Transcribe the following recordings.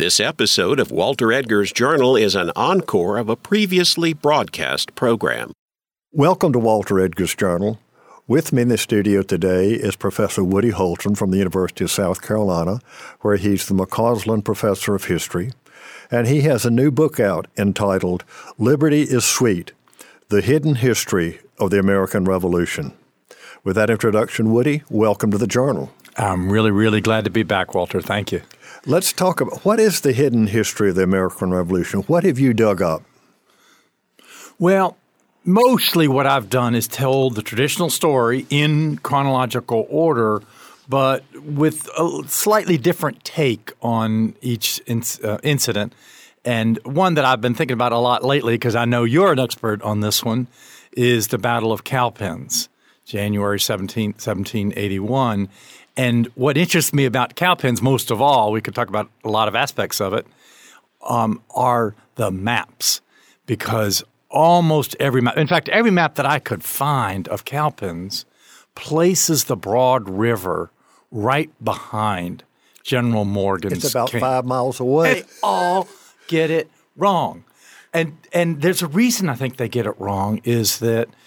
This episode of Walter Edgar's Journal is an encore of a previously broadcast program. Welcome to Walter Edgar's Journal. With me in the studio today is Professor Woody Holton from the University of South Carolina, where he's the McCausland Professor of History. And he has a new book out entitled Liberty is Sweet The Hidden History of the American Revolution. With that introduction, Woody, welcome to the Journal. I'm really, really glad to be back, Walter. Thank you. Let's talk about what is the hidden history of the American Revolution? What have you dug up? Well, mostly what I've done is tell the traditional story in chronological order, but with a slightly different take on each uh, incident. And one that I've been thinking about a lot lately, because I know you're an expert on this one, is the Battle of Cowpens, January 17, 1781. And what interests me about cowpens most of all, we could talk about a lot of aspects of it, um, are the maps. Because almost every map, in fact, every map that I could find of cowpens places the Broad River right behind General Morgan's It's about camp. five miles away. They all get it wrong. And, and there's a reason I think they get it wrong is that –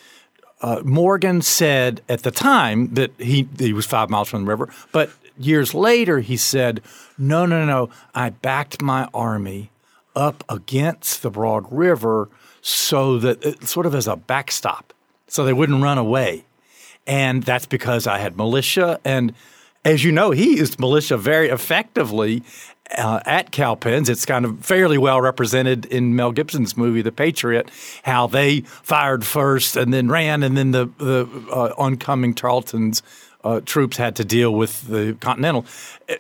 uh, Morgan said at the time that he he was five miles from the river, but years later he said, "No, no, no, I backed my army up against the Broad River so that it, sort of as a backstop, so they wouldn't run away." And that's because I had militia and as you know, he used militia very effectively uh, at Cowpens. It's kind of fairly well represented in Mel Gibson's movie The Patriot, how they fired first and then ran, and then the the uh, oncoming Tarleton's uh, troops had to deal with the Continental.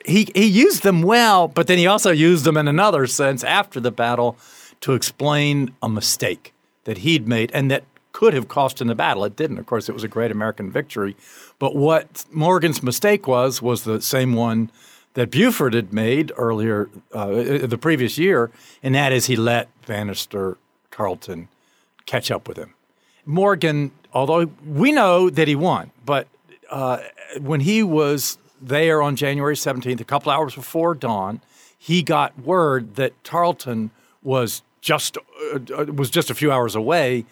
He he used them well, but then he also used them in another sense after the battle to explain a mistake that he'd made and that could have cost him the battle. It didn't. Of course, it was a great American victory. But what Morgan's mistake was was the same one that Buford had made earlier uh, the previous year, and that is he let Banastre Tarleton catch up with him. Morgan, although we know that he won, but uh, when he was there on January 17th, a couple hours before dawn, he got word that Tarleton was just uh, was just a few hours away,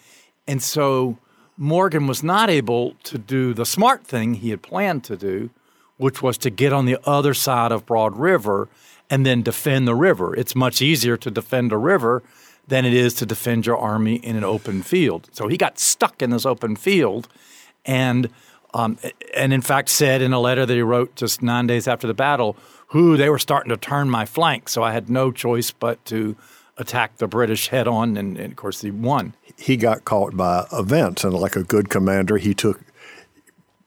and so Morgan was not able to do the smart thing he had planned to do, which was to get on the other side of Broad River and then defend the river. It's much easier to defend a river than it is to defend your army in an open field. So he got stuck in this open field and um, and in fact said in a letter that he wrote just nine days after the battle, who they were starting to turn my flank, so I had no choice but to attack the British head on, and, and of course he won. He got caught by events, and like a good commander, he took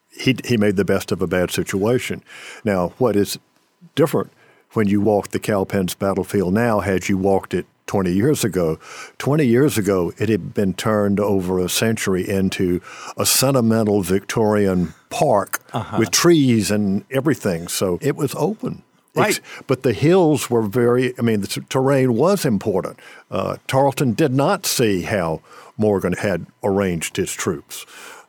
he he made the best of a bad situation. Now, what is different when you walk the Cowpens battlefield now had you walked it 20 years ago. 20 years ago, it had been turned over a century into a sentimental Victorian park uh-huh. with trees and everything. So it was open. Right. but the hills were very, I mean, the terrain was important. Uh, Tarleton did not see how Morgan had arranged his troops.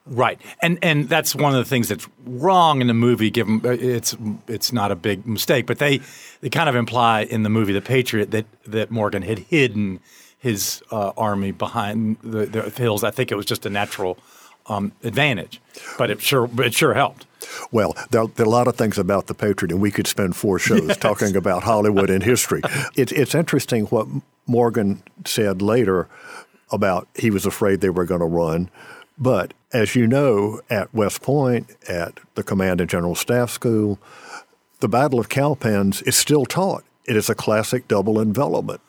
Right, and and that's one of the things that's wrong in the movie. Given uh, it's it's not a big mistake, but they they kind of imply in the movie The Patriot that that Morgan had hidden his uh, army behind the, the, hills. I think it was just a natural um, advantage, but it sure it sure helped. Well, there, there, are a lot of things about the Patriot, and we could spend four shows yes. talking about Hollywood and history. It, it's interesting what Morgan said later about he was afraid they were going to run. But as you know, at West Point, at the Command and General Staff School, the Battle of Cowpens is still taught. It is a classic double envelopment.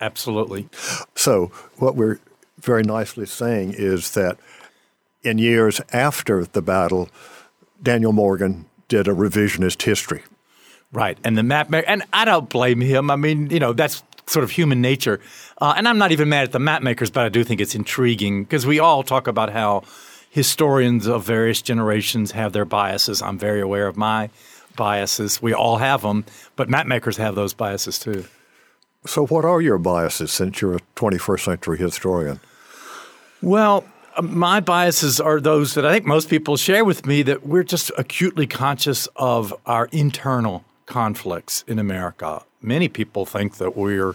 Absolutely. So, what we're very nicely saying is that in years after the battle, Daniel Morgan did a revisionist history. Right. And the map, and I don't blame him. I mean, you know, that's sort of human nature. Uh, and I'm not even mad at the map makers, but I do think it's intriguing because we all talk about how historians of various generations have their biases. I'm very aware of my biases. We all have them, but map makers have those biases too. So, what are your biases since you're a 21st century historian? Well, my biases are those that I think most people share with me that we're just acutely conscious of our internal conflicts in America. many people think that we're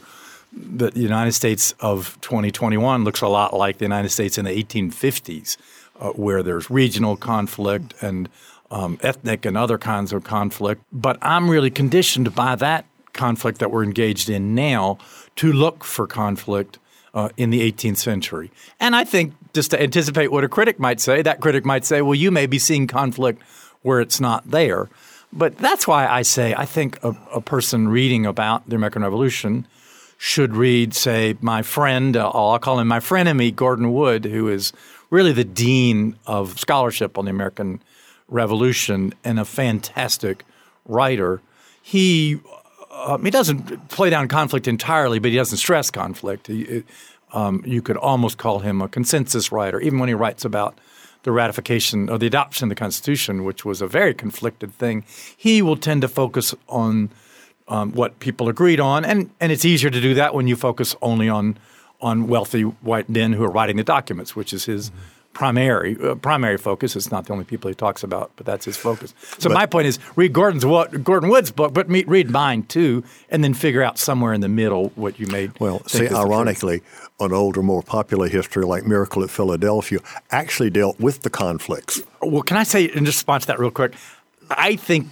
that the United States of 2021 looks a lot like the United States in the 1850s, uh, where there's regional conflict and um, ethnic and other kinds of conflict. But I'm really conditioned by that conflict that we're engaged in now to look for conflict uh, in the 18th century. And I think just to anticipate what a critic might say, that critic might say, well, you may be seeing conflict where it's not there. But that's why I say I think a, a person reading about the American Revolution should read, say, my friend, uh, I'll call him my frenemy, Gordon Wood, who is really the dean of scholarship on the American Revolution and a fantastic writer. He uh, he doesn't play down conflict entirely, but he doesn't stress conflict. He, um, you could almost call him a consensus writer, even when he writes about the ratification or the adoption of the Constitution, which was a very conflicted thing. He will tend to focus on um, what people agreed on, and and it's easier to do that when you focus only on on wealthy white men who are writing the documents, which is his. Mm-hmm. Primary uh, primary focus. It's not the only people he talks about, but that's his focus. So but, my point is, read Gordon's Gordon Wood's book, but meet, read mine too, and then figure out somewhere in the middle what you made. Well, see, ironically, an older, more popular history like Miracle at Philadelphia actually dealt with the conflicts. Well, can I say in response to that real quick? I think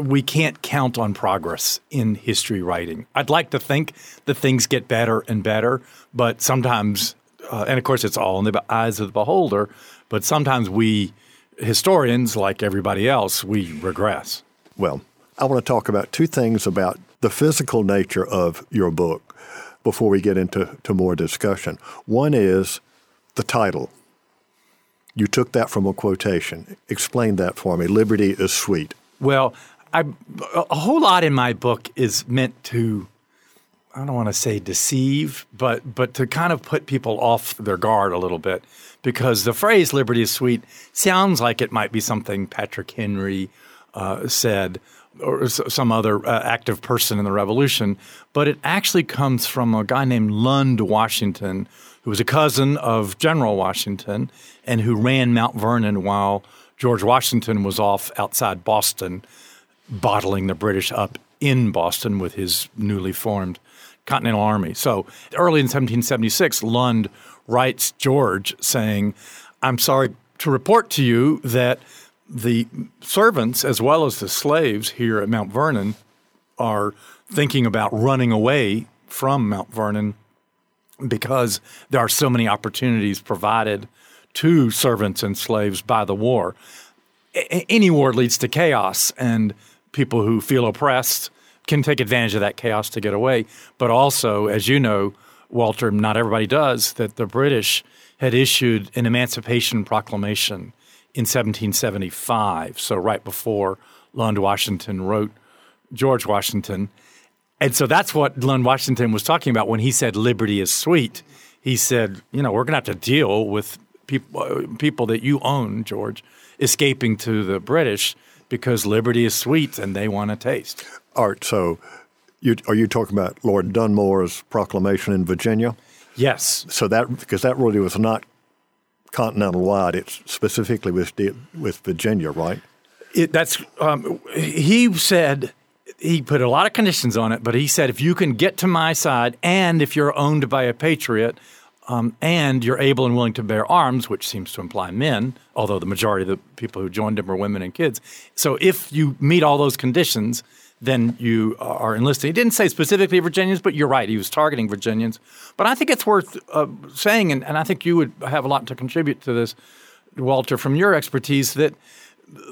we can't count on progress in history writing. I'd like to think that things get better and better, but sometimes, uh, and of course, it's all in the eyes of the beholder, but sometimes we historians, like everybody else, we regress. Well, I want to talk about two things about the physical nature of your book before we get into to more discussion. One is the title. You took that from a quotation. Explain that for me. Liberty is sweet. Well, I, a whole lot in my book is meant to I don't want to say deceive, but but to kind of put people off their guard a little bit because the phrase "liberty is sweet" sounds like it might be something Patrick Henry uh, said or some other uh, active person in the revolution, but it actually comes from a guy named Lund Washington, who was a cousin of General Washington and who ran Mount Vernon while George Washington was off outside Boston bottling the British up in Boston with his newly formed Continental Army. So early in 1776, Lund writes George saying, I'm sorry to report to you that the servants as well as the slaves here at Mount Vernon are thinking about running away from Mount Vernon because there are so many opportunities provided to servants and slaves by the war. A- any war leads to chaos, and people who feel oppressed can take advantage of that chaos to get away. But also, as you know, Walter, not everybody does, that the British had issued an Emancipation Proclamation in 1775, so right before Lund Washington wrote George Washington. And so that's what Lund Washington was talking about when he said liberty is sweet. He said, you know, we're going to have to deal with people, uh, people that you own, George, escaping to the British because liberty is sweet and they want to taste. Art, so you, are you talking about Lord Dunmore's proclamation in Virginia? Yes. So that because that really was not continental wide; it's specifically with with Virginia, right? It, that's um, he said he put a lot of conditions on it, but he said if you can get to my side and if you're owned by a patriot, um, and you're able and willing to bear arms, which seems to imply men, although the majority of the people who joined him were women and kids. So if you meet all those conditions, then you are enlisted. He didn't say specifically Virginians, but you're right. He was targeting Virginians. But I think it's worth uh, saying, and, and I think you would have a lot to contribute to this, Walter, from your expertise, that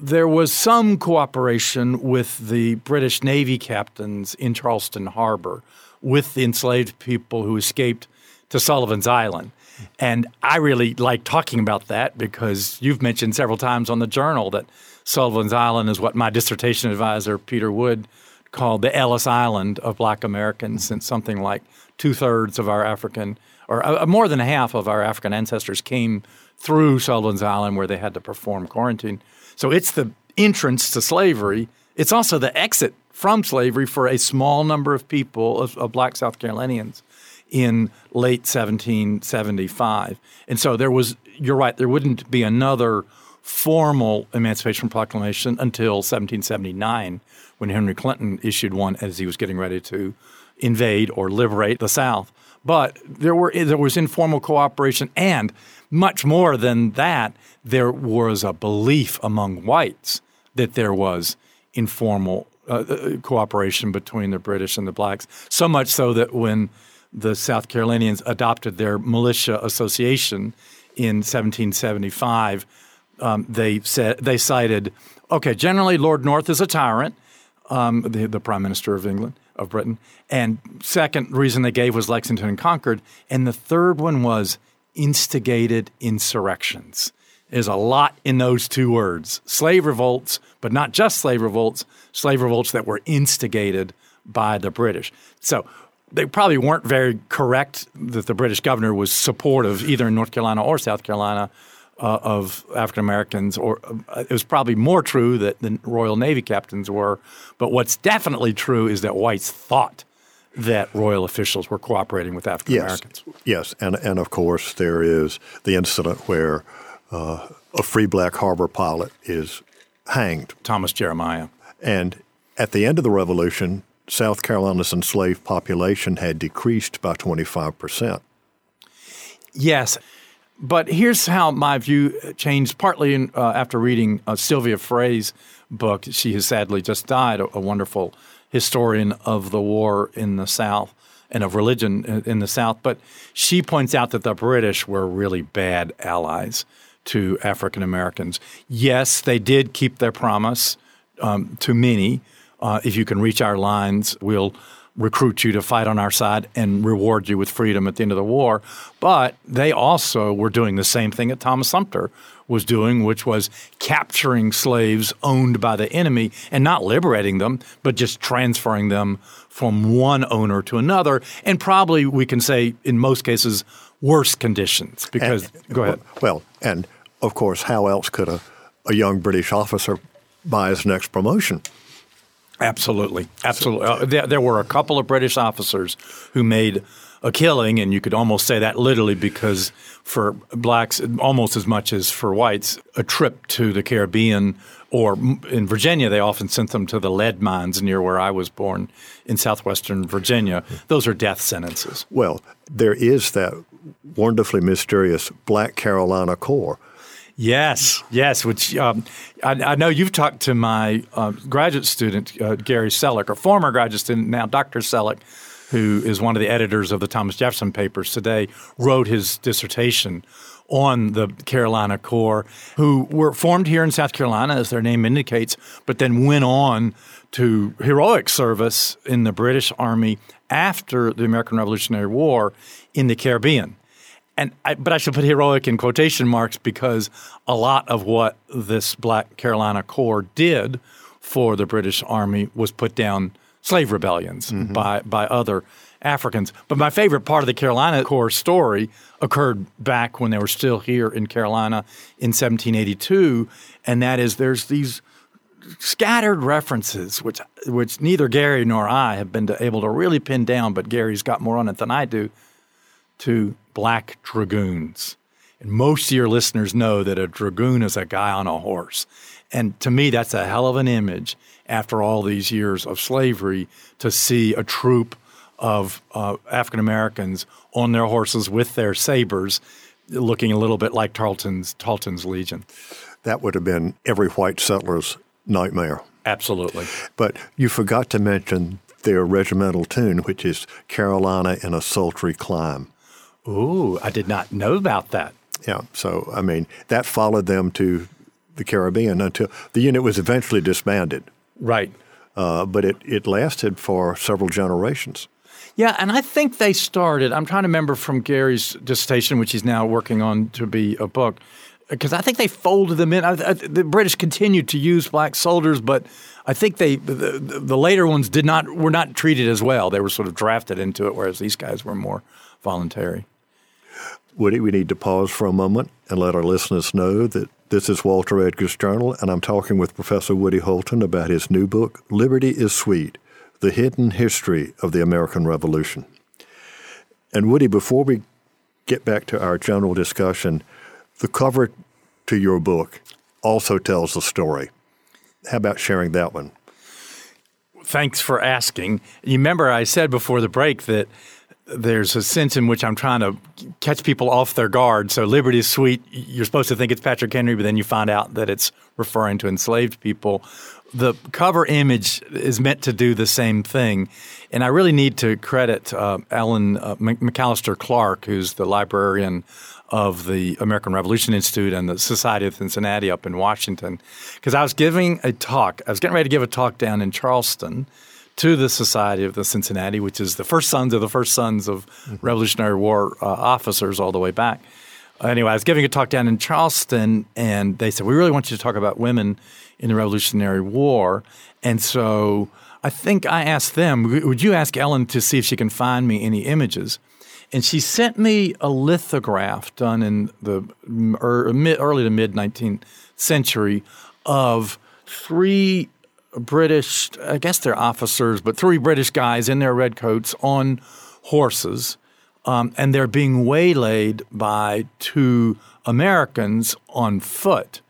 there was some cooperation with the British Navy captains in Charleston Harbor with the enslaved people who escaped to Sullivan's Island. And I really like talking about that because you've mentioned several times on the journal that Sullivan's Island is what my dissertation advisor, Peter Wood, called the Ellis Island of black Americans, since something like two thirds of our African, or uh, more than half of our African ancestors came through Sullivan's Island where they had to perform quarantine. So it's the entrance to slavery. It's also the exit from slavery for a small number of people, of, of black South Carolinians in late 1775. And so there was, you're right, there wouldn't be another formal Emancipation Proclamation until 1779, when Henry Clinton issued one as he was getting ready to invade or liberate the South. But there were there was informal cooperation, and much more than that, there was a belief among whites that there was informal uh, uh, cooperation between the British and the blacks. So much so that when the South Carolinians adopted their militia association in 1775, um, they said they cited, okay, generally Lord North is a tyrant, um, the, the Prime Minister of England of Britain, and second reason they gave was Lexington and Concord, and the third one was instigated insurrections. There's a lot in those two words slave revolts, but not just slave revolts, slave revolts that were instigated by the British. So they probably weren't very correct that the British governor was supportive either in North Carolina or South Carolina uh, of African Americans, or uh, it was probably more true that the Royal Navy captains were. But what's definitely true is that whites thought that royal officials were cooperating with African Americans. Yes, yes, and and of course there is the incident where uh, a free black harbor pilot is hanged. Thomas Jeremiah. And at the end of the revolution, South Carolina's enslaved population had decreased by 25 percent. Yes. But here's how my view changed partly in, uh, after reading uh, Sylvia Frey's book. She has sadly just died, a, a, wonderful historian of the war in the South and of religion in the South. But she points out that the British were really bad allies to African Americans. Yes, they did keep their promise um, to many. Uh, if you can reach our lines, we'll recruit you to fight on our side and reward you with freedom at the end of the war. But they also were doing the same thing that Thomas Sumter was doing, which was capturing slaves owned by the enemy and not liberating them, but just transferring them from one owner to another. And probably we can say, in most cases, worse conditions. Because, and, go ahead. Well, and of course, how else could a, a young British officer buy his next promotion? Absolutely, absolutely. Uh, there, there, were a couple of British officers who made a killing, and you could almost say that literally because for blacks, almost as much as for whites, a trip to the Caribbean or in Virginia, they often sent them to the lead mines near where I was born in southwestern Virginia. Those are death sentences. Well, there is that wonderfully mysterious Black Carolina Corps Yes, yes. Which um, I, I, know you've talked to my uh, graduate student uh, Gary Sellick, or former graduate student now Dr. Sellick, who is one of the editors of the Thomas Jefferson papers today, wrote his dissertation on the Carolina Corps, who were formed here in South Carolina, as their name indicates, but then went on to heroic service in the British Army after the American Revolutionary War in the Caribbean and I, but I should put heroic in quotation marks because a lot of what this Black Carolina Corps did for the British Army was put down slave rebellions mm-hmm. by by other Africans. But my favorite part of the Carolina Corps story occurred back when they were still here in Carolina in 1782, and that is there's these scattered references, which which neither Gary nor I have been able to really pin down, but Gary's got more on it than I do, to black dragoons. And most of your listeners know that a dragoon is a guy on a horse. And to me, that's a hell of an image after all these years of slavery to see a troop of uh, African Americans on their horses with their sabers, looking a little bit like Tarleton's, Tarleton's Legion. That would have been every white settler's nightmare. Absolutely. But you forgot to mention their regimental tune, which is Carolina in a Sultry Clime. Ooh, I did not know about that. Yeah, so I mean that followed them to the Caribbean until the unit was eventually disbanded. Right. Uh, but it, it lasted for several generations. Yeah, and I think they started. I'm trying to remember from Gary's dissertation, which he's now working on to be a book, because I think they folded them in. I, I, the British continued to use black soldiers, but I think they the, the, the later ones did not were not treated as well. They were sort of drafted into it, whereas these guys were more voluntary. Woody, we need to pause for a moment and let our listeners know that this is Walter Edgar's Journal, and I'm talking with Professor Woody Holton about his new book, Liberty is Sweet The Hidden History of the American Revolution. And Woody, before we get back to our general discussion, the cover to your book also tells the story. How about sharing that one? Thanks for asking. You remember I said before the break that there's a sense in which I'm trying to catch people off their guard. So Liberty is sweet. You're supposed to think it's Patrick Henry, but then you find out that it's referring to enslaved people. The cover image is meant to do the same thing. And I really need to credit uh, Ellen uh, McAllister Clark, who's the librarian of the American Revolution Institute and the Society of Cincinnati up in Washington. Because I was giving a talk, I was getting ready to give a talk down in Charleston to the Society of the Cincinnati, which is the first sons of the first sons of. Revolutionary War uh, officers all the way back. Anyway, I was giving a talk down in Charleston, and they said, We really want you to talk about women in the Revolutionary War. And so I think I asked them, Would you ask Ellen to see if she can find me any images? And she sent me a lithograph done in the early to mid 19th century of three British, I guess they're officers, but three British guys in their red coats on horses, um, and they're being waylaid by two Americans on foot.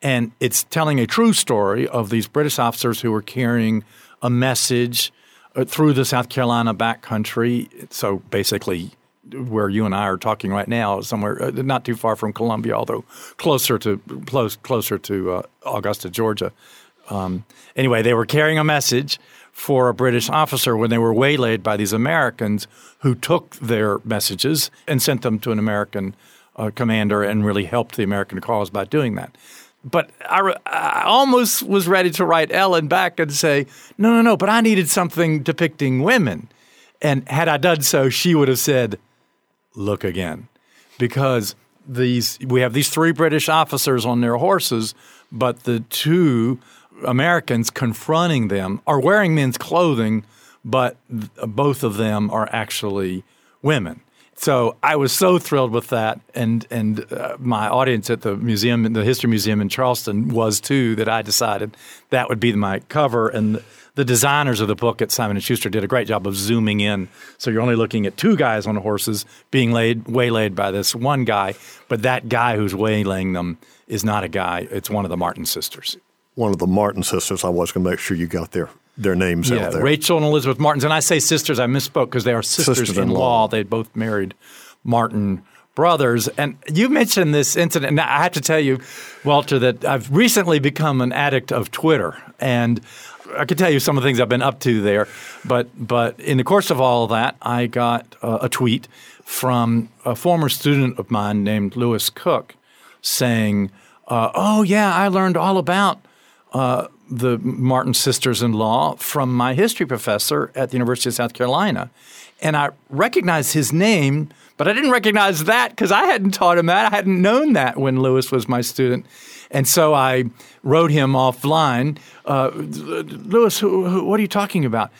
And it's telling a true story of these British officers who were carrying a message uh, through the South Carolina backcountry. So basically, where you and I are talking right now, somewhere uh, not too far from Columbia, although closer to close closer to uh, Augusta, Georgia. Um, anyway, they were carrying a message for a British officer when they were waylaid by these Americans who took their messages and sent them to an American uh, commander and really helped the American cause by doing that. But I, I, almost was ready to write Ellen back and say, no, no, no, but I needed something depicting women. And had I done so, she would have said, look again. Because these we have these three British officers on their horses, but the two Americans confronting them are wearing men's clothing, but th- both of them are actually women. So I was so thrilled with that, and and uh, my audience at the museum, the History Museum in Charleston, was too. That I decided that would be my cover, and the designers of the book at Simon and Schuster did a great job of zooming in. So you're only looking at two guys on horses being laid waylaid by this one guy, but that guy who's waylaying them is not a guy; it's one of the Martin sisters one of the Martin sisters. I was going to make sure you got their their names yeah, out there. Rachel and Elizabeth Martins. And I say sisters, I misspoke because they are sisters, sisters in law. They both married Martin brothers. And you mentioned this incident. And I have to tell you, Walter, that I've recently become an addict of Twitter. And I can tell you some of the things I've been up to there. But, but in the course of all of that, I got uh, a tweet from a former student of mine named Lewis Cook saying, uh, Oh, yeah, I learned all about uh, the Martin sisters in law from my history professor at the University of South Carolina. And I recognized his name, but I didn't recognize that because I hadn't taught him that. I hadn't known that when Lewis was my student. And so I wrote him offline uh, Lewis, who, who, what are you talking about?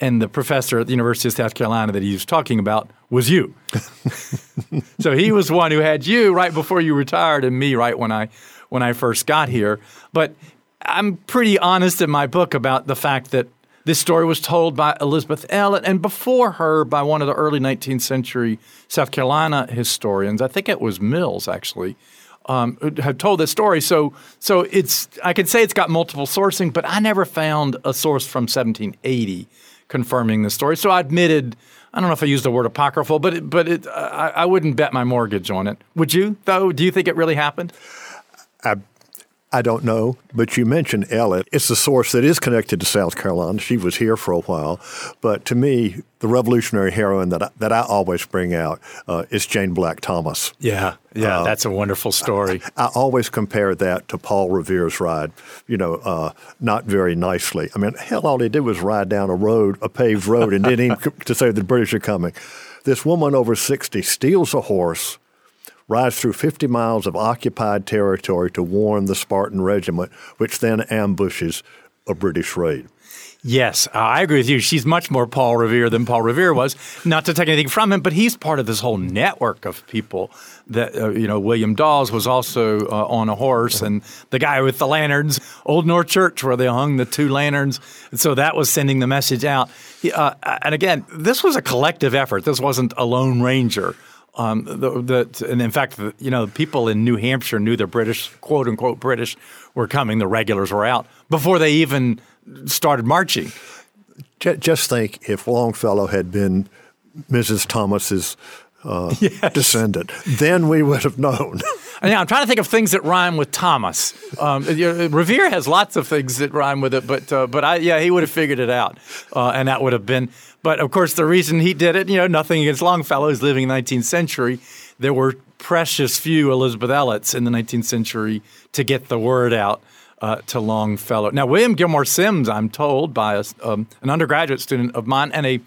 And the professor at the University of South Carolina that he was talking about was you. so he was one who had you right before you retired and me right when I when I first got here. But I'm pretty honest in my book about the fact that this story was told by Elizabeth Ellet and before her by one of the early 19th century South Carolina historians. I think it was Mills, actually. Um, have told this story. So, so it's I can say it's got multiple sourcing, but I never found a source from 1780 confirming the story. So I admitted I don't know if I used the word apocryphal, but it, but it, I, I wouldn't bet my mortgage on it. Would you though? Do you think it really happened? I I don't know, but you mentioned Ellet. It's a source that is connected to South Carolina. She was here for a while. But to me, the revolutionary heroine that I, that I always bring out uh, is Jane Black Thomas. Yeah, yeah, uh, that's a wonderful story. I, I, always compare that to Paul Revere's ride, you know, uh, not very nicely. I mean, hell, all he did was ride down a road, a paved road, and didn't even to say the British are coming. This woman over 60 steals a horse rides through 50 miles of occupied territory to warn the Spartan regiment, which then ambushes a British raid. Yes, uh, I agree with you. She's much more Paul Revere than Paul Revere was. Not to take anything from him, but he's part of this whole network of people that, uh, you know, William Dawes was also uh, on a horse, and the guy with the lanterns, Old North Church, where they hung the two lanterns. And so that was sending the message out. Uh, and again, this was a collective effort. This wasn't a lone ranger Um, the, the, and in fact, the, you know, people in New Hampshire knew the British, quote unquote, British were coming. The regulars were out before they even started marching. Just think if Longfellow had been Mrs. Thomas's uh, yes. descendant, then we would have known. yeah, I'm trying to think of things that rhyme with Thomas. Um, Revere has lots of things that rhyme with it, but uh, but I, yeah, he would have figured it out, uh, and that would have been. But of course, the reason he did it, you know, nothing against Longfellow, is living in the 19th century. There were precious few Elizabeth Ellets in the 19th century to get the word out. Uh, to Longfellow. Now, William Gilmore Simms, I'm told by a, um, an undergraduate student of mine and a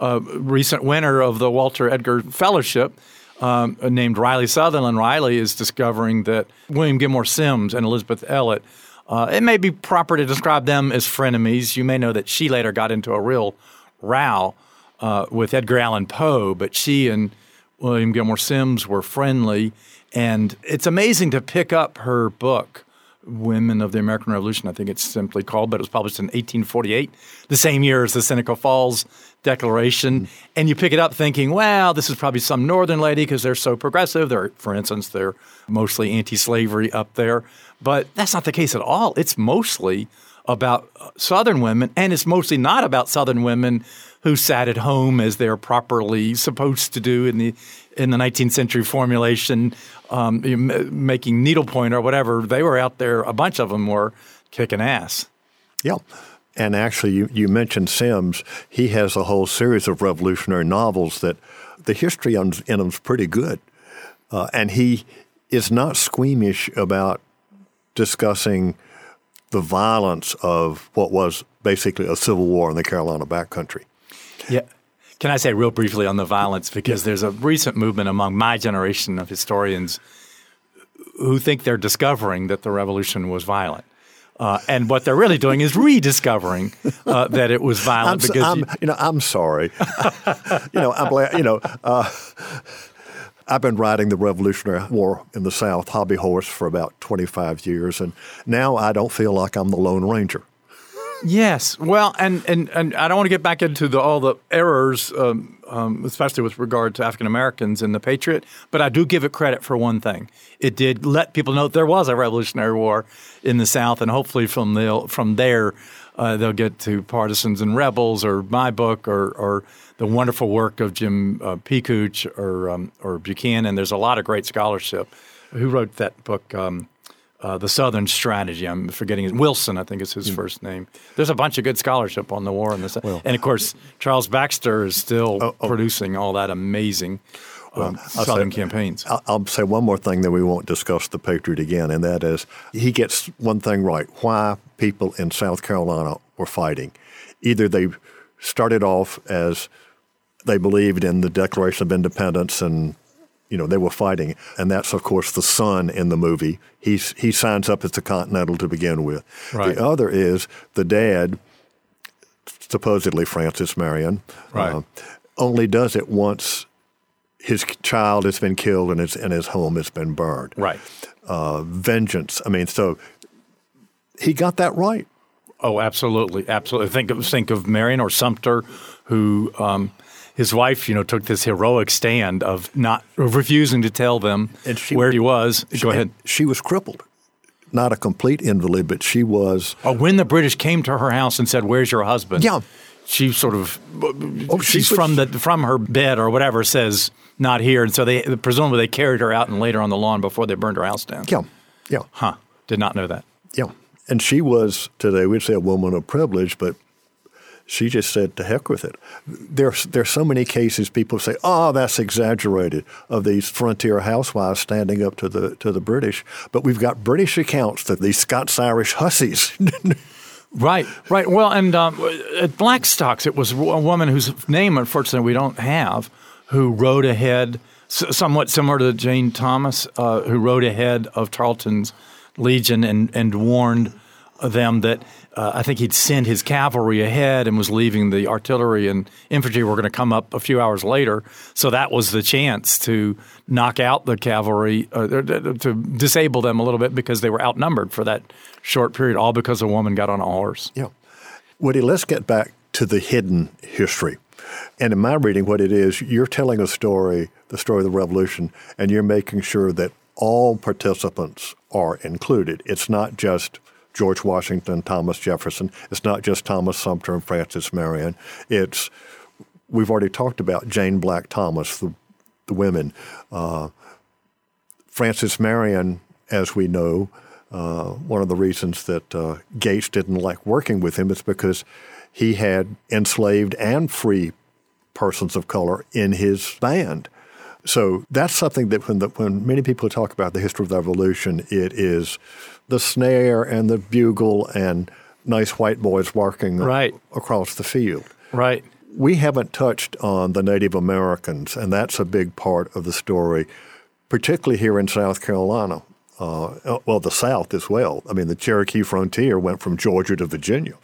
uh, recent winner of the Walter Edgar Fellowship, um, named Riley Sutherland. Riley is discovering that William Gilmore Simms and Elizabeth Ellet, uh, it may be proper to describe them as frenemies. You may know that she later got into a real row uh, with Edgar Allan Poe, but she and William Gilmore Simms were friendly. And it's amazing to pick up her book, Women of the American Revolution, I think it's simply called, but it was published in 1848, the same year as the Seneca Falls Declaration. Mm-hmm. And you pick it up thinking, well, this is probably some northern lady because they're so progressive. They're, for instance, they're mostly anti slavery up there. But that's not the case at all. It's mostly about uh, Southern women, and it's mostly not about Southern women who sat at home as they're properly supposed to do in the in the 19th century formulation, um, making needlepoint or whatever. They were out there. A bunch of them were kicking ass. Yeah. And actually, you, you mentioned Simms. He has a whole series of revolutionary novels that the history in them is pretty good. Uh, and he is not squeamish about discussing the violence of what was basically a civil war in the Carolina backcountry. Yeah. Can I say real briefly on the violence? Because there's a recent movement among my generation of historians who think they're discovering that the revolution was violent. Uh, and what they're really doing is rediscovering uh, that it was violent. I'm, because I'm, you, you, know, I'm sorry. you know, I'm glad. you know. Uh, I've been riding the Revolutionary War in the South hobby horse for about 25 years, and now I don't feel like I'm the Lone Ranger. Yes, well, and, and, and I don't want to get back into the, all the errors, um, um, especially with regard to African Americans in the Patriot, but I do give it credit for one thing. It did let people know there was a Revolutionary War in the South, and hopefully from the, from there uh, they'll get to Partisans and Rebels or my book or, or the wonderful work of Jim uh, or, um, or Buchanan. There's a lot of great scholarship. Who wrote that book? Um, uh, the Southern Strategy. I'm forgetting his Wilson, I think is his mm. first name. There's a bunch of good scholarship on the war in this, well, and of course Charles Baxley is still oh, oh. producing all that amazing. Um, well, Southern say, campaigns. I'll, I'll, say one more thing that we won't discuss the Patriot again, and that is he gets one thing right: why people in South Carolina were fighting. Either they started off as they believed in the Declaration of Independence and you know, they were fighting. And that's, of course, the son in the movie. He's, he signs up as the Continental to begin with. Right. The other is the dad, supposedly Francis Marion, right. uh, only does it once his child has been killed and his, and his home has been burned. Right. Uh, vengeance. I mean, so he got that right. Oh, absolutely, absolutely. Think of think of Marion or Sumter, who um, his wife, you know, took this heroic stand of not of refusing to tell them she, where he was. She, Go ahead. She was crippled. Not a complete invalid, but she was. Oh, when the British came to her house and said, "Where's your husband?" Yeah, she sort of. Oh, she's from the from her bed or whatever says not here, and so they presumably they carried her out and laid her on the lawn before they burned her house down. Yeah, yeah. Huh. Did not know that. Yeah, and she was today we'd say a woman of privilege, but she just said, to heck with it. There's, there's so many cases people say, oh, that's exaggerated, of these frontier housewives standing up to the, to the British. But we've got British accounts that these Scots Irish hussies. right, right. Well, and um, at Blackstock's, it was a woman whose name, unfortunately, we don't have, who rode ahead, somewhat similar to Jane Thomas, uh, who rode ahead of Tarleton's Legion and, and warned them that – uh, I think he'd send his cavalry ahead and was leaving the artillery and infantry were going to come up a few hours later. So that was the chance to knock out the cavalry, uh, to disable them a little bit because they were outnumbered for that short period, all because a woman got on a horse. Yeah. Woody, let's get back to the hidden history. And in my reading, what it is, you're telling a story, the story of the revolution, and you're making sure that all participants are included. It's not just George Washington, Thomas Jefferson. It's not just Thomas Sumter and Francis Marion. It's we've already talked about Jane Black Thomas, the, the women. Uh, Francis Marion, as we know, uh, one of the reasons that uh, Gates didn't like working with him is because he had enslaved and free persons of color in his band. So that's something that when, the, when many people talk about the history of the revolution, it is the snare and the bugle and nice white boys walking right. across the field. Right. We haven't touched on the Native Americans, and that's a big part of the story, particularly here in South Carolina. Uh, well, the South as well. I mean, the Cherokee frontier went from Georgia to Virginia.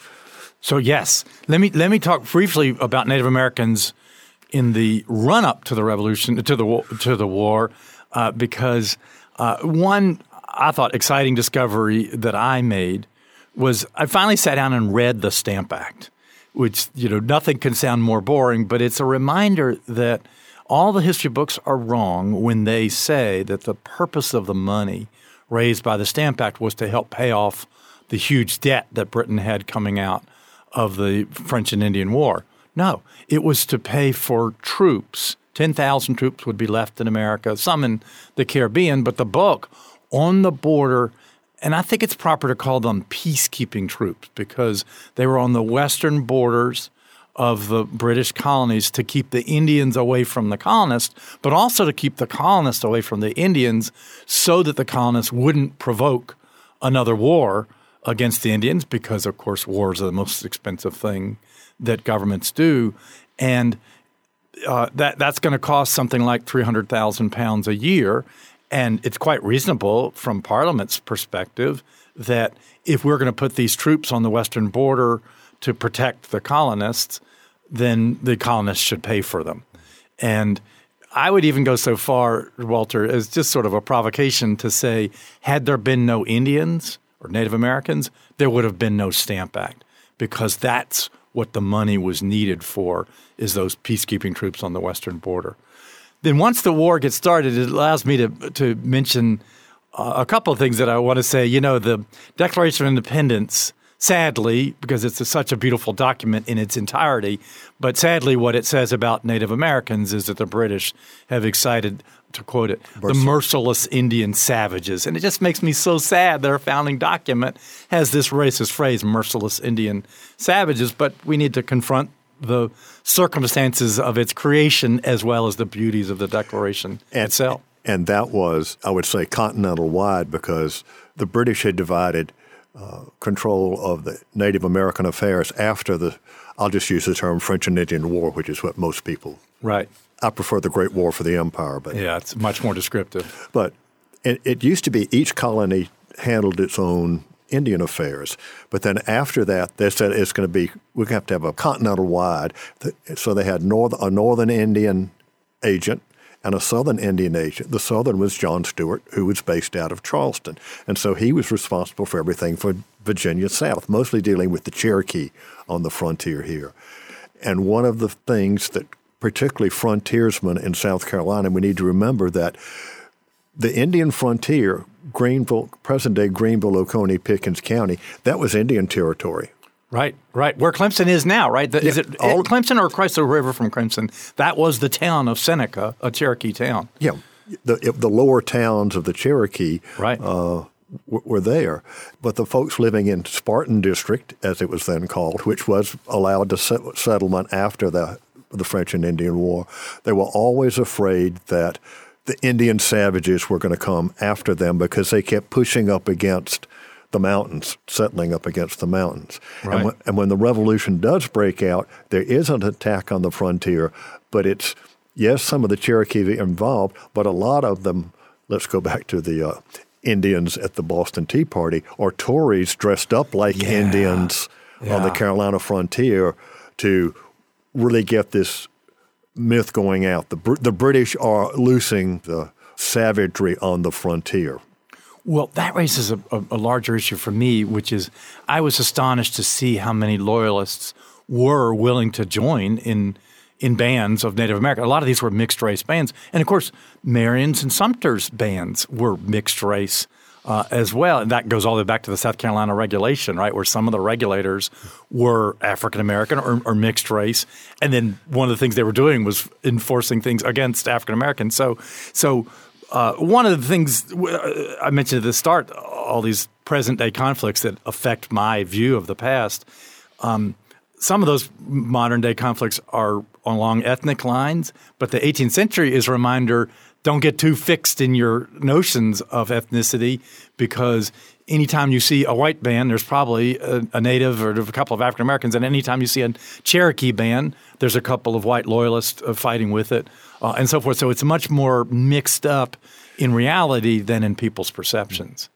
So yes, let me let me talk briefly about Native Americans in the run up to the revolution to the to the war, uh, because uh, one I thought exciting discovery that I made was I finally sat down and read the Stamp Act, which you know nothing can sound more boring, but it's a reminder that all the history books are wrong when they say that the purpose of the money raised by the Stamp Act was to help pay off the huge debt that Britain had coming out of the French and Indian War. No, it was to pay for troops. 10,000 troops would be left in America, some in the Caribbean, but the bulk on the border. And I think it's proper to call them peacekeeping troops because they were on the western borders of the British colonies to keep the Indians away from the colonists, but also to keep the colonists away from the Indians so that the colonists wouldn't provoke another war against the Indians because, of course, wars are the most expensive thing that governments do. And uh, that, that's going to cost something like 300,000 pounds a year. And it's quite reasonable from Parliament's perspective that if we're going to put these troops on the western border to protect the colonists, then the colonists should pay for them. And I would even go so far, Walter, as just sort of a provocation to say, had there been no Indians or Native Americans, there would have been no Stamp Act because that's what the money was needed for is those peacekeeping troops on the western border. Then once the war gets started, it allows me to to mention uh, a couple of things that I want to say. You know, the Declaration of Independence sadly, because it's a, such a beautiful document in its entirety, but sadly, what it says about Native Americans is that the British have excited, to quote it, the merciless Indian savages. And it just makes me so sad that our founding document has this racist phrase, merciless Indian savages, but we need to confront the circumstances of its creation as well as the beauties of the Declaration and, itself. And that was, I would say, continental wide because the British had divided uh, control of the Native American affairs after the, I'll just use the term French and Indian War, which is what most people. Right. I prefer the Great War for the Empire, but yeah, it's much more descriptive. But it, it used to be each colony handled its own Indian affairs. But then after that, they said it's going to be we have to have a continental wide. So they had north, a northern Indian agent and a Southern Indian agent. The Southern was John Stuart, who was based out of Charleston. And so he was responsible for everything for Virginia South, mostly dealing with the Cherokee on the frontier here. And one of the things that particularly frontiersmen in South Carolina, we need to remember that the Indian frontier, Greenville, present day Greenville, Oconee, Pickens County, that was Indian territory. Right, right. Where Clemson is now, right? The, yeah, is it all, Clemson or across the river from Clemson? That was the town of Seneca, a Cherokee town. Yeah, the the lower towns of the Cherokee, right. Uh, were there, but the folks living in Spartan District, as it was then called, which was allowed to set, settlement after the the French and Indian War, they were always afraid that the Indian savages were going to come after them because they kept pushing up against the mountains, settling up against the mountains. Right. And, when, and when the revolution does break out, there is an attack on the frontier, but it's, yes, some of the Cherokee involved, but a lot of them, let's go back to the uh, Indians at the Boston Tea Party, or Tories dressed up like yeah. Indians yeah. on the Carolina frontier to really get this myth going out. The, the British are loosing the savagery on the frontier. Well, that raises a, a, a, larger issue for me, which is I was astonished to see how many loyalists were willing to join in in bands of Native American. A lot of these were mixed race bands, and of course, Marion's and Sumter's bands were mixed race. Uh, as well. And that goes all the way back to the South Carolina regulation, right, where some of the regulators were African American or, or, mixed race, and then one of the things they were doing was enforcing things against African Americans. So, so uh, one of the things uh, I mentioned at the start, all these present day conflicts that affect my view of the past. Um, some of those modern day conflicts are along ethnic lines, but the 18th century is a reminder don't get too fixed in your notions of ethnicity because anytime you see a white band, there's probably a, a native or a couple of African Americans, and anytime you see a Cherokee band, there's a couple of white loyalists uh, fighting with it, uh, and so forth. So it's much more mixed up in reality than in people's perceptions.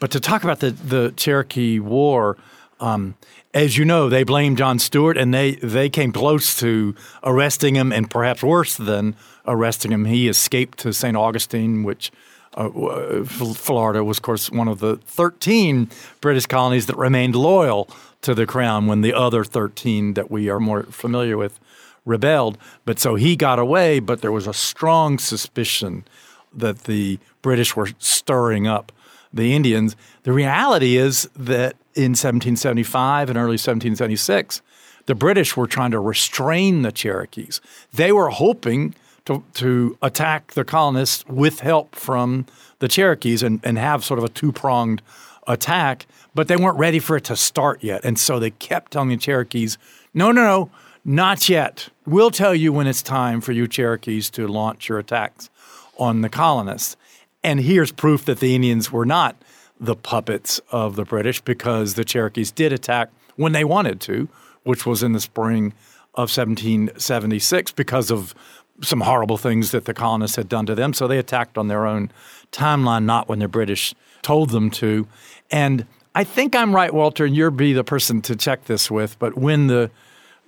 But to talk about the, the Cherokee War, um, as you know, they blamed John Stuart, and they, they came close to arresting him, and perhaps worse than arresting him. He escaped to St. Augustine, which uh, Florida was, of course, one of the 13 British colonies that remained loyal to the crown when the other 13 that we are more familiar with rebelled. But so he got away, but there was a strong suspicion that the British were stirring up the Indians. The reality is that in 1775 and early 1776, the British were trying to restrain the Cherokees. They were hoping to, to attack the colonists with help from the Cherokees and, and have sort of a two pronged attack, but they weren't ready for it to start yet. And so they kept telling the Cherokees, no, no, no, not yet. We'll tell you when it's time for you Cherokees to launch your attacks on the colonists. And here's proof that the Indians were not the puppets of the British because the Cherokees did attack when they wanted to, which was in the spring of 1776 because of some horrible things that the colonists had done to them. So they attacked on their own timeline, not when the British told them to. And I think I'm right, Walter, and you'll be the person to check this with. But when the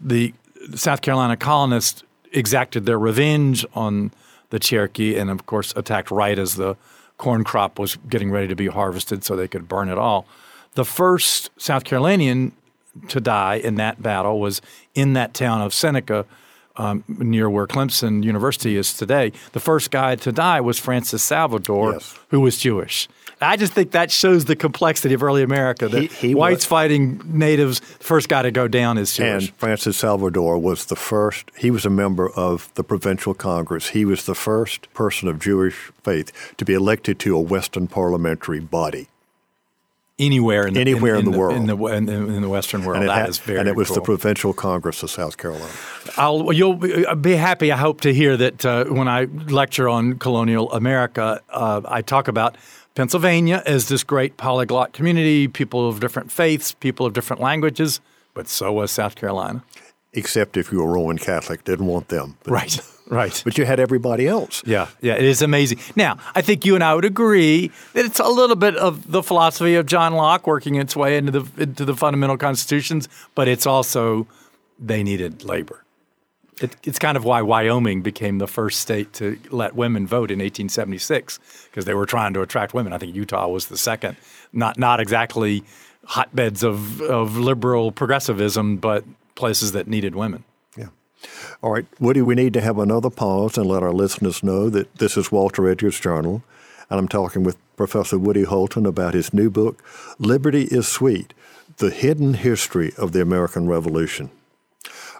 the South Carolina colonists exacted their revenge on the Cherokee, and of course attacked right as the corn crop was getting ready to be harvested so they could burn it all. The first South Carolinian to die in that battle was in that town of Seneca, um, near where Clemson University is today. The first guy to die was Francis Salvador, yes. who was Jewish. I just think that shows the complexity of early America. That he, he whites was, fighting natives, first got to go down is Jewish. And Francis Salvador was the first. He was a member of the provincial Congress. He was the first person of Jewish faith to be elected to a Western parliamentary body anywhere in the, anywhere in, in, in the, world in the, in the, Western world. That had, is very and it was cool. the Provincial Congress of South Carolina. I'll, you'll be happy. I hope to hear that uh, when I lecture on colonial America, uh, I talk about Pennsylvania is this great polyglot community, people of different faiths, people of different languages, but so was South Carolina. Except if you were Roman Catholic, didn't want them. But, right, right. But you had everybody else. Yeah, yeah, it is amazing. Now, I think you and I would agree that it's a little bit of the philosophy of John Locke working its way into the into the fundamental constitutions, but it's also they needed labor. It, it's kind of why Wyoming became the first state to let women vote in 1876 because they were trying to attract women. I think Utah was the second. Not not exactly hotbeds of of liberal progressivism, but places that needed women. Yeah. All right, Woody, we need to have another pause and let our listeners know that this is Walter Edgar's Journal, and I'm talking with Professor Woody Holton about his new book, Liberty is Sweet: The Hidden History of the American Revolution.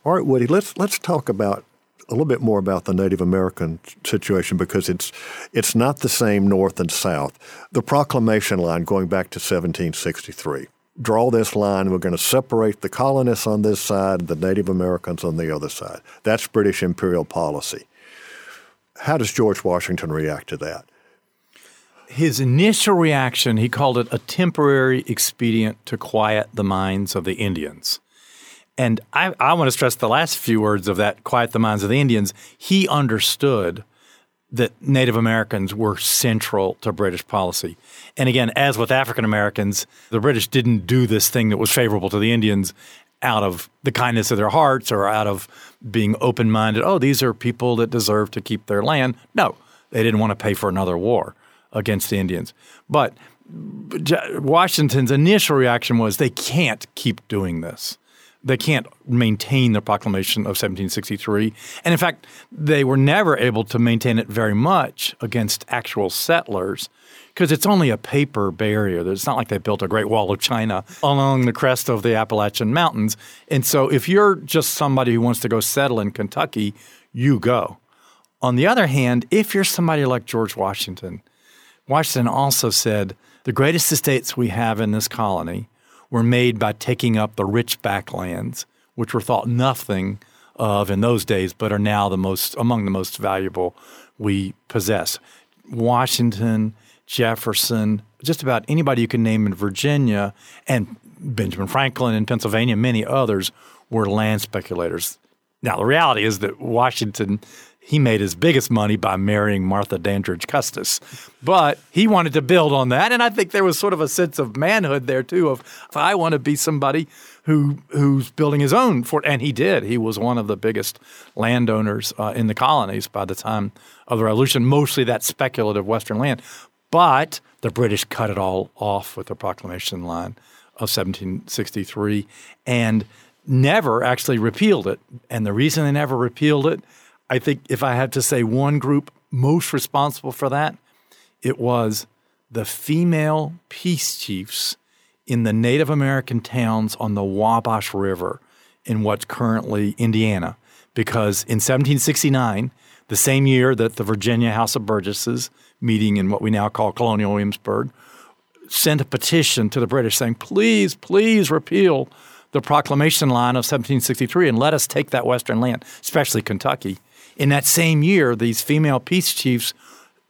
All right, Woody, let's let's talk about a little bit more about the Native American situation because it's it's not the same North and South. The proclamation line going back to 1763. Draw this line. We're going to separate the colonists on this side, the Native Americans on the other side. That's British imperial policy. How does George Washington react to that? His initial reaction, he called it a temporary expedient to quiet the minds of the Indians. And I, I want to stress the last few words of that quiet the minds of the Indians. He understood that Native Americans were central to British policy. And again, as with African Americans, the British didn't do this thing that was favorable to the Indians out of the kindness of their hearts or out of being open minded. Oh, these are people that deserve to keep their land. No, they didn't want to pay for another war against the Indians. But Washington's initial reaction was they can't keep doing this they can't maintain the proclamation of 1763. And in fact, they were never able to maintain it very much against actual settlers because it's only a paper barrier. It's not like they built a Great Wall of China along the crest of the Appalachian Mountains. And so if you're just somebody who wants to go settle in Kentucky, you go. On the other hand, if you're somebody like George Washington, Washington also said, the greatest estates we have in this colony were made by taking up the rich backlands, which were thought nothing of in those days, but are now the most among the most valuable we possess. Washington, Jefferson, just about anybody you can name in Virginia, and Benjamin Franklin in Pennsylvania, many others were land speculators. Now the reality is that Washington he made his biggest money by marrying Martha Dandridge Custis. But he wanted to build on that. And I think there was sort of a sense of manhood there, too, of I want to be somebody who who's building his own fort. And he did. He was one of the biggest landowners uh, in the colonies by the time of the Revolution, mostly that speculative Western land. But the British cut it all off with the proclamation line of 1763 and never actually repealed it. And the reason they never repealed it – I think if I had to say one group most responsible for that, it was the female peace chiefs in the Native American towns on the Wabash River in what's currently Indiana. Because in 1769, the same year that the Virginia House of Burgesses, meeting in what we now call Colonial Williamsburg, sent a petition to the British saying, please, please repeal the proclamation line of 1763 and let us take that Western land, especially Kentucky. In that same year, these female peace chiefs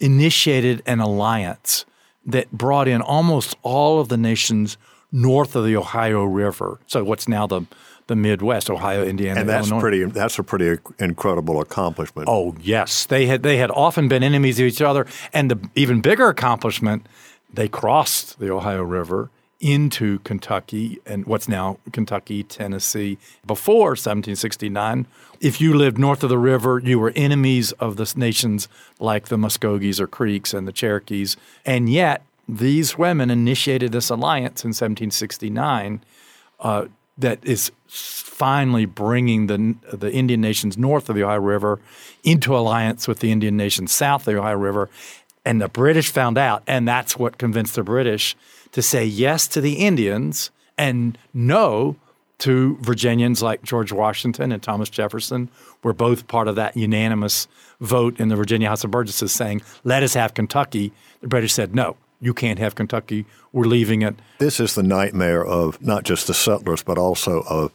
initiated an alliance that brought in almost all of the nations north of the Ohio River. So what's now the the Midwest, Ohio, Indiana, and that's Illinois. pretty. That's a pretty incredible accomplishment. Oh yes, they had they had often been enemies of each other, and the even bigger accomplishment, they crossed the Ohio River into Kentucky and what's now Kentucky, Tennessee before 1769. If you lived north of the river, you were enemies of the nations like the Muskogees or Creeks and the Cherokees. And yet, these women initiated this alliance in 1769 uh, that is finally bringing the, the Indian nations north of the Ohio River into alliance with the Indian nations south of the Ohio River. And the British found out, and that's what convinced the British – to say yes to the Indians and no to Virginians like George Washington and Thomas Jefferson were both part of that unanimous vote in the Virginia House of Burgesses saying, let us have Kentucky. The British said, no, you can't have Kentucky. We're leaving it. This is the nightmare of not just the settlers, but also of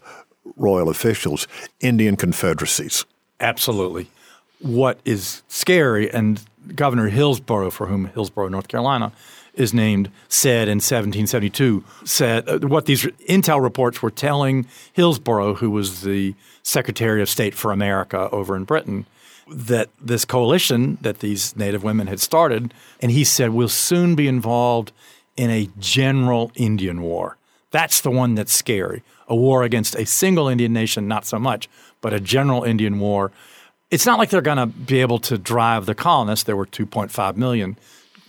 royal officials, Indian confederacies. Absolutely. What is scary, and Governor Hillsborough, for whom Hillsborough, North Carolina, is named, said in 1772, said uh, what these intel reports were telling Hillsborough, who was the Secretary of State for America over in Britain, that this coalition that these Native women had started, and he said, will soon be involved in a general Indian war. That's the one that's scary. A war against a single Indian nation, not so much, but a general Indian war. It's not like they're going to be able to drive the colonists. There were 2.5 million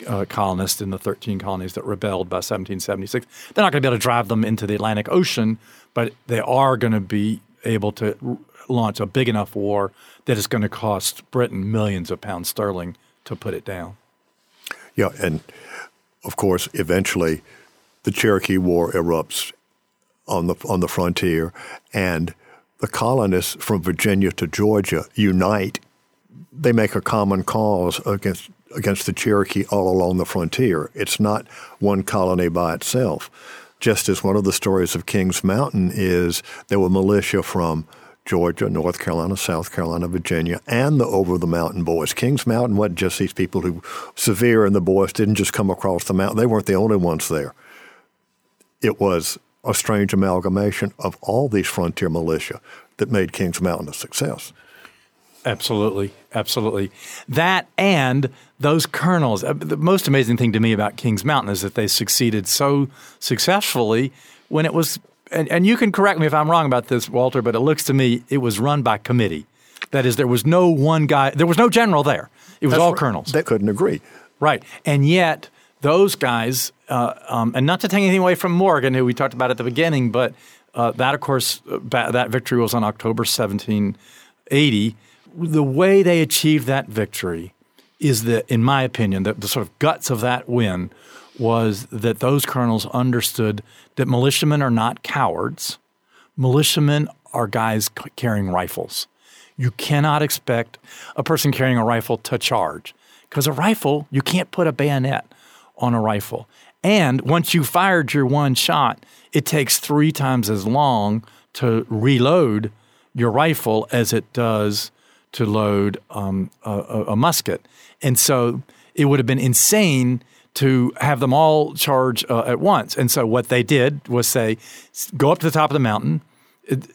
uh, colonists in the 13 colonies that rebelled by 1776. They're not going to be able to drive them into the Atlantic Ocean, but they are going to be able to r- launch a big enough war that is going to cost Britain millions of pounds sterling to put it down. Yeah, and of course, eventually, the Cherokee War erupts on the on the frontier, and the colonists from Virginia to Georgia unite. They make a common cause against against the Cherokee all along the frontier. It's not one colony by itself. Just as one of the stories of Kings Mountain is there were militia from Georgia, North Carolina, South Carolina, Virginia, and the over the mountain boys. Kings Mountain wasn't just these people who Sevier and the boys didn't just come across the mountain. They weren't the only ones there. It was a strange amalgamation of all these frontier militia that made Kings Mountain a success. Absolutely, absolutely. That and those colonels. Uh, the most amazing thing to me about Kings Mountain is that they succeeded so successfully when it was. And, and you can correct me if I'm wrong about this, Walter, but it looks to me it was run by committee. That is, there was no one guy. There was no general there. It was That's all right. colonels. They couldn't agree. Right, and yet those guys, uh, um, and not to take anything away from Morgan, who we talked about at the beginning, but Uh, that, of course, uh, that victory was on October 1780. The way they achieved that victory is that, in my opinion, that the sort of guts of that win was that those colonels understood that militiamen are not cowards. Militiamen are guys carrying rifles. You cannot expect a person carrying a rifle to charge because a rifle, you can't put a bayonet on a rifle. And once you fired your one shot, it takes three times as long to reload your rifle as it does to load um, a, a, musket. And so it would have been insane to have them all charge uh, at once. And so what they did was say, go up to the top of the mountain,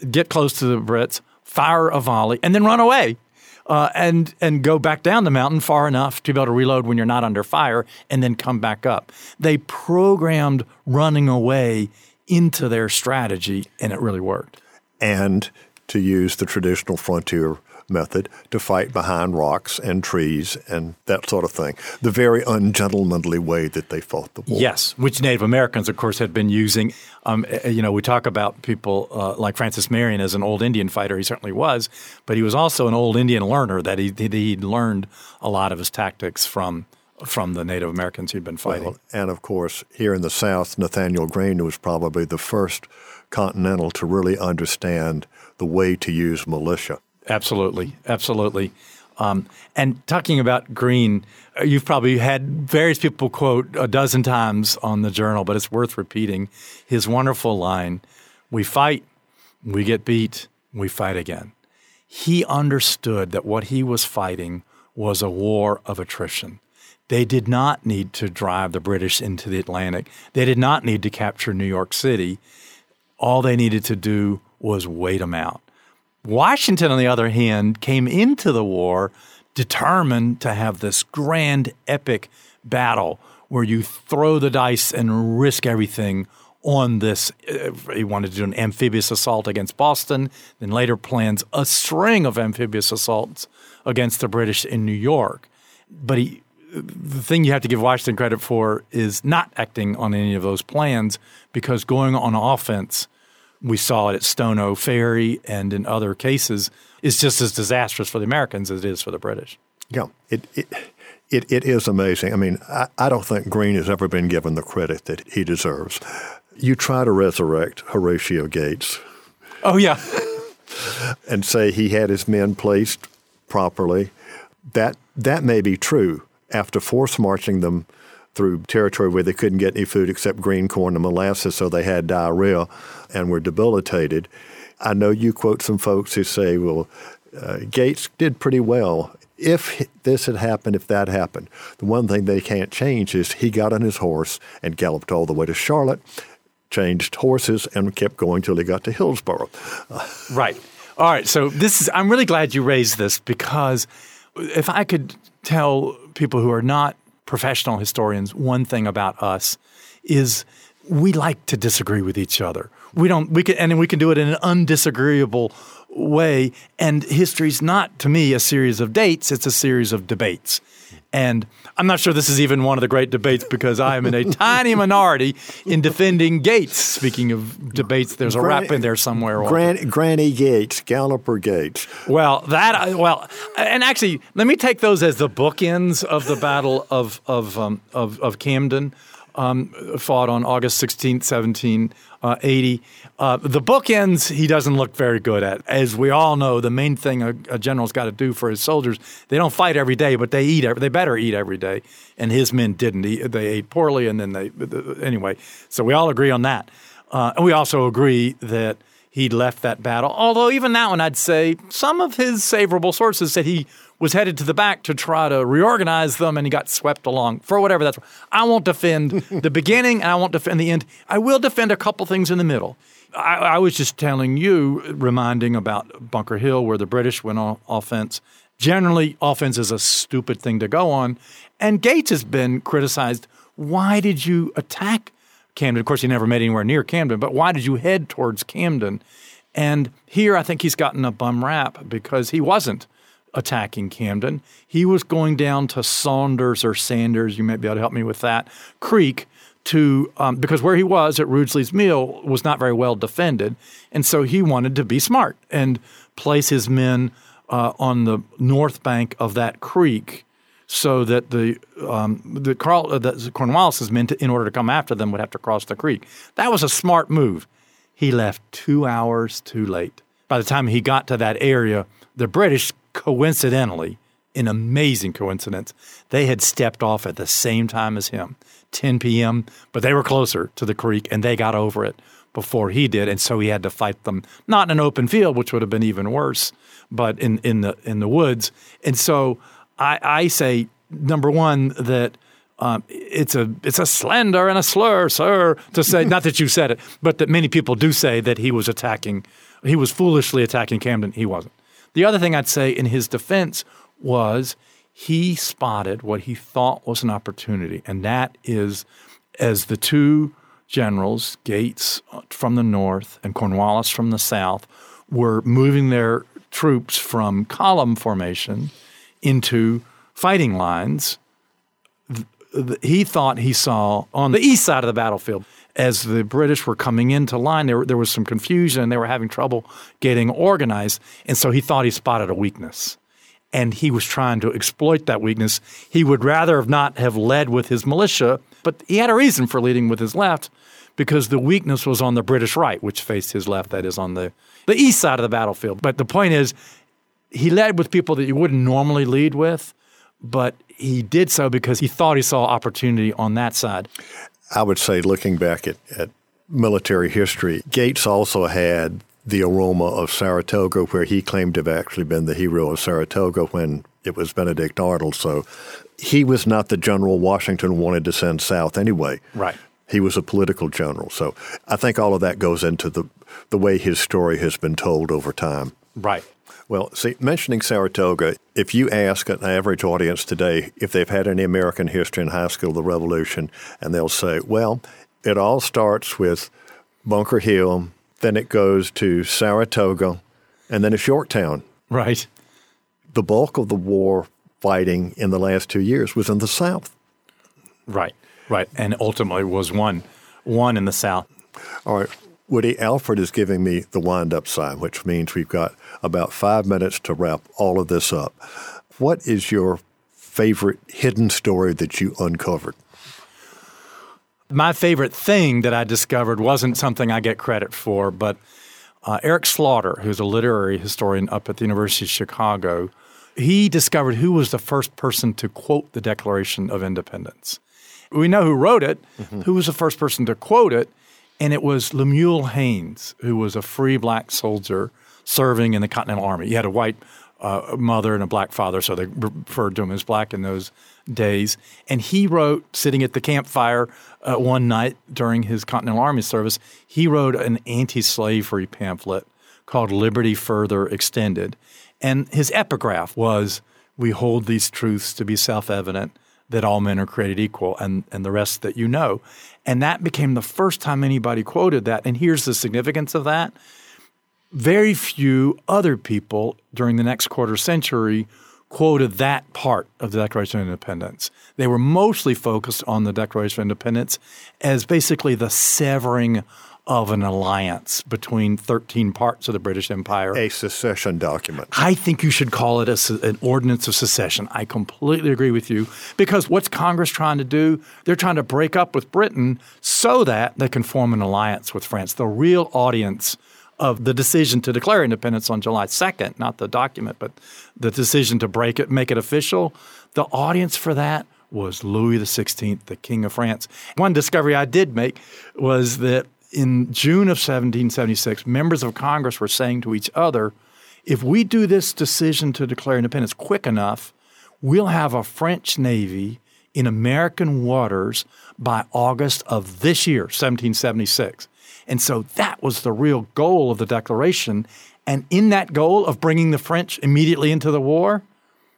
get close to the Brits, fire a volley, and then run away. Uh, and and go back down the mountain far enough to be able to reload when you're not under fire, and then come back up. They programmed running away into their strategy, and it really worked. And to use the traditional frontier method to fight behind rocks and trees and that sort of thing. The very ungentlemanly way that they fought the war. Yes, which Native Americans, of course, had been using. Um, eh, you know, we talk about people uh, like Francis Marion as an old Indian fighter. He certainly was, but he was also an old Indian learner that he he'd learned a lot of his tactics from from the Native Americans he'd been fighting. Well, and of course, here in the South, Nathaniel Greene was probably the first Continental to really understand the way to use militia. Absolutely, absolutely. Um, and talking about Greene, uh, you've probably had various people quote a dozen times on the journal, but it's worth repeating his wonderful line We fight, we get beat, we fight again. He understood that what he was fighting was a war of attrition. They did not need to drive the British into the Atlantic, they did not need to capture New York City. All they needed to do was wait them out. Washington, on the other hand, came into the war determined to have this grand, epic battle where you throw the dice and risk everything on this. Uh, he wanted to do an amphibious assault against Boston, then later plans a string of amphibious assaults against the British in New York. But he, the thing you have to give Washington credit for is not acting on any of those plans because going on offense we saw it at Stono Ferry and in other cases, is just as disastrous for the Americans as it is for the British. Yeah, it, it, it, it is amazing. I mean, I, I don't think Greene has ever been given the credit that he deserves. You try to resurrect Horatio Gates. Oh, yeah. and say he had his men placed properly. That, that may be true after force marching them through territory where they couldn't get any food except green corn and molasses, so they had diarrhea and were debilitated. I know you quote some folks who say, well, uh, Gates did pretty well. If this had happened, if that happened, the one thing they can't change is he got on his horse and galloped all the way to Charlotte, changed horses, and kept going till he got to Hillsborough. right. All right. So this is. I'm really glad you raised this because if I could tell people who are not professional historians one thing about us is we like to disagree with each other. We don't we can and we can do it in an undisagreeable way and history's not to me a series of dates, it's a series of debates. And I'm not sure this is even one of the great debates because I am in a tiny minority in defending Gates. Speaking of debates, there's a rap in there somewhere. Gran- Granny Gates, Galloper Gates. Well, that well, and actually, let me take those as the bookends of the Battle of of um, of, of Camden um, fought on August 16th, 1780. Uh, the bookends he doesn't look very good at. As we all know, the main thing a, a general's got to do for his soldiers, they don't fight every day, but they eat. They better eat every day. And his men didn't. He, they ate poorly, and then they anyway. So we all agree on that. Uh, and we also agree that he left that battle. Although even that one, I'd say some of his favorable sources said he was headed to the back to try to reorganize them, and he got swept along for whatever that's. I won't defend the beginning, and I won't defend the end. I will defend a couple things in the middle. I, I was just telling you, reminding about Bunker Hill, where the British went on offense. Generally, offense is a stupid thing to go on, and Gates has been criticized. Why did you attack Camden? Of course, he never made anywhere near Camden, but why did you head towards Camden? And here, I think he's gotten a bum rap because he wasn't attacking Camden. He was going down to Saunders or Sanders, you might be able to help me with that, Creek to um, because where he was at Rugeley's Mill was not very well defended, and so he wanted to be smart and place his men uh, on the north bank of that creek so that the um, the, Carl, uh, the Cornwallis's men, to, in order to come after them, would have to cross the creek. That was a smart move. He left two hours too late. By the time he got to that area, the British coincidentally, an amazing coincidence, they had stepped off at the same time as him, 10 p.m., but they were closer to the creek and they got over it before he did, and so he had to fight them not in an open field, which would have been even worse, but in, in the in the woods. And so I, I say number one that um, it's a it's a slander and a slur, sir, to say not that you said it, but that many people do say that he was attacking, he was foolishly attacking Camden. He wasn't. The other thing I'd say in his defense was he spotted what he thought was an opportunity, and that is as the two generals, Gates uh, from the north and Cornwallis from the south, were moving their troops from column formation into fighting lines, he thought he saw on the east side of the battlefield as the British were coming into line, there, there was some confusion. And they were having trouble getting organized. And so he thought he spotted a weakness. And he was trying to exploit that weakness. He would rather have not have led with his militia, but he had a reason for leading with his left because the weakness was on the British right, which faced his left, that is on the, the east side of the battlefield. But the point is, he led with people that you wouldn't normally lead with, but he did so because he thought he saw opportunity on that side. I would say, looking back at, at military history, Gates also had the aroma of Saratoga, where he claimed to have actually been the hero of Saratoga when it was Benedict Arnold. So he was not the general Washington wanted to send south anyway. Right. He was a political general. So I think all of that goes into the the way his story has been told over time. Right. Well, see, mentioning Saratoga, if you ask an average audience today if they've had any American history in high school, the Revolution, and they'll say, well, it all starts with Bunker Hill, then it goes to Saratoga, and then it's Yorktown. Right. The bulk of the war fighting in the last two years was in the South. Right, right, and ultimately was won, won in the South. All right. Woody, Alfred is giving me the wind up sign, which means we've got about five minutes to wrap all of this up. What is your favorite hidden story that you uncovered? My favorite thing that I discovered wasn't something I get credit for, but uh, Eric Slauter, who's a literary historian up at the University of Chicago, he discovered who was the first person to quote the Declaration of Independence. We know who wrote it, mm-hmm. who was the first person to quote it, and it was Lemuel Haynes, who was a free black soldier serving in the Continental Army. He had a white uh, mother and a black father, so they referred to him as black in those days. And he wrote, sitting at the campfire uh, one night during his Continental Army service, he wrote an anti slavery pamphlet called Liberty Further Extended. And his epigraph was, We hold these truths to be self evident that all men are created equal, and, and the rest that you know. And that became the first time anybody quoted that. And here's the significance of that very few other people during the next quarter century quoted that part of the Declaration of Independence. They were mostly focused on the Declaration of Independence as basically the severing of an alliance between 13 parts of the British Empire. A secession document. I think you should call it a, an ordinance of secession. I completely agree with you because what's Congress trying to do? They're trying to break up with Britain so that they can form an alliance with France. The real audience of the decision to declare independence on July 2nd, not the document, but the decision to break it, make it official, the audience for that was Louis XVI, the King of France. One discovery I did make was that in June of 1776, members of Congress were saying to each other, if we do this decision to declare independence quick enough, we'll have a French Navy in American waters by August of this year, 1776. And so that was the real goal of the Declaration. And in that goal of bringing the French immediately into the war,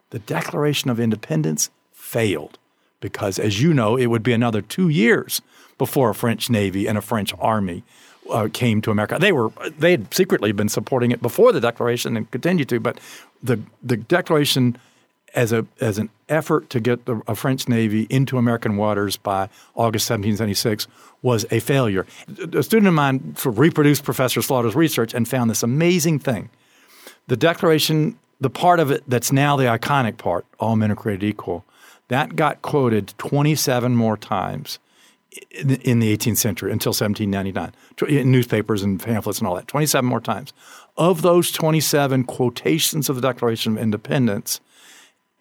the Declaration of Independence failed because, as you know, it would be another two years before a French Navy and a French Army uh, came to America. They were they had secretly been supporting it before the Declaration and continued to, but the the Declaration as a as an effort to get the a French Navy into American waters by August 1776 was a failure. A student of mine sort of reproduced Professor Slauter's research and found this amazing thing. The Declaration, the part of it that's now the iconic part, all men are created equal, that got quoted 27 more times in, the 18th century until 1799 in newspapers and pamphlets and all that. 27 more times. Of those 27 quotations of the declaration of independence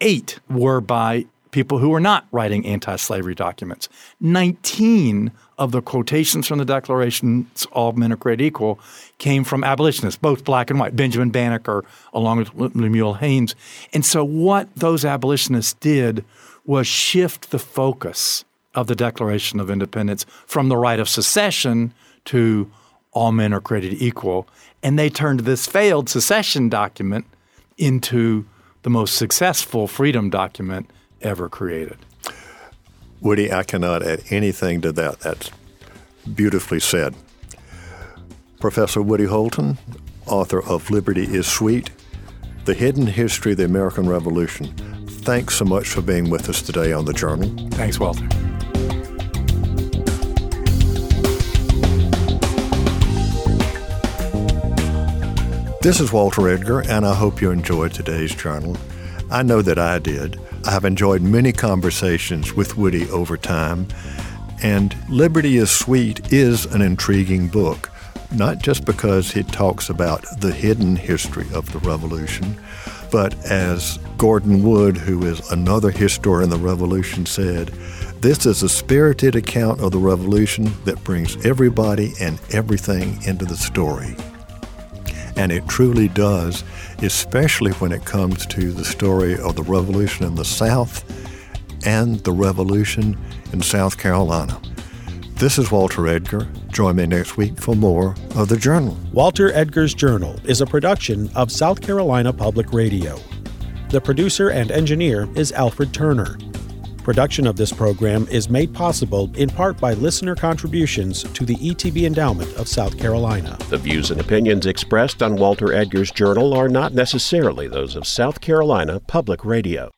eight were by people who were not writing anti-slavery documents. 19 of the quotations from the declarations all men are created equal came from abolitionists both black and white benjamin banneker along with lemuel haynes. And so what those abolitionists did was shift the focus of the Declaration of Independence from the right of secession to all men are created equal. And they turned this failed secession document into the most successful freedom document ever created. Woody, I cannot add anything to that. That's beautifully said. Professor Woody Holton, author of Liberty is Sweet The Hidden History of the American Revolution. Thanks so much for being with us today on the Journal. Thanks, Walter. This is Walter Edgar, and I hope you enjoyed today's journal. I know that I did. I have enjoyed many conversations with Woody over time, and Liberty is Sweet is an intriguing book, not just because it talks about the hidden history of the Revolution, but as Gordon Wood, who is another historian of the Revolution, said, this is a spirited account of the Revolution that brings everybody and everything into the story. And it truly does, especially when it comes to the story of the revolution in the South and the revolution in South Carolina. This is Walter Edgar. Join me next week for more of The Journal. Walter Edgar's Journal is a production of South Carolina Public Radio. The producer and engineer is Alfred Turner. Production of this program is made possible in part by listener contributions to the ETV Endowment of South Carolina. The views and opinions expressed on Walter Edgar's Journal are not necessarily those of South Carolina Public Radio.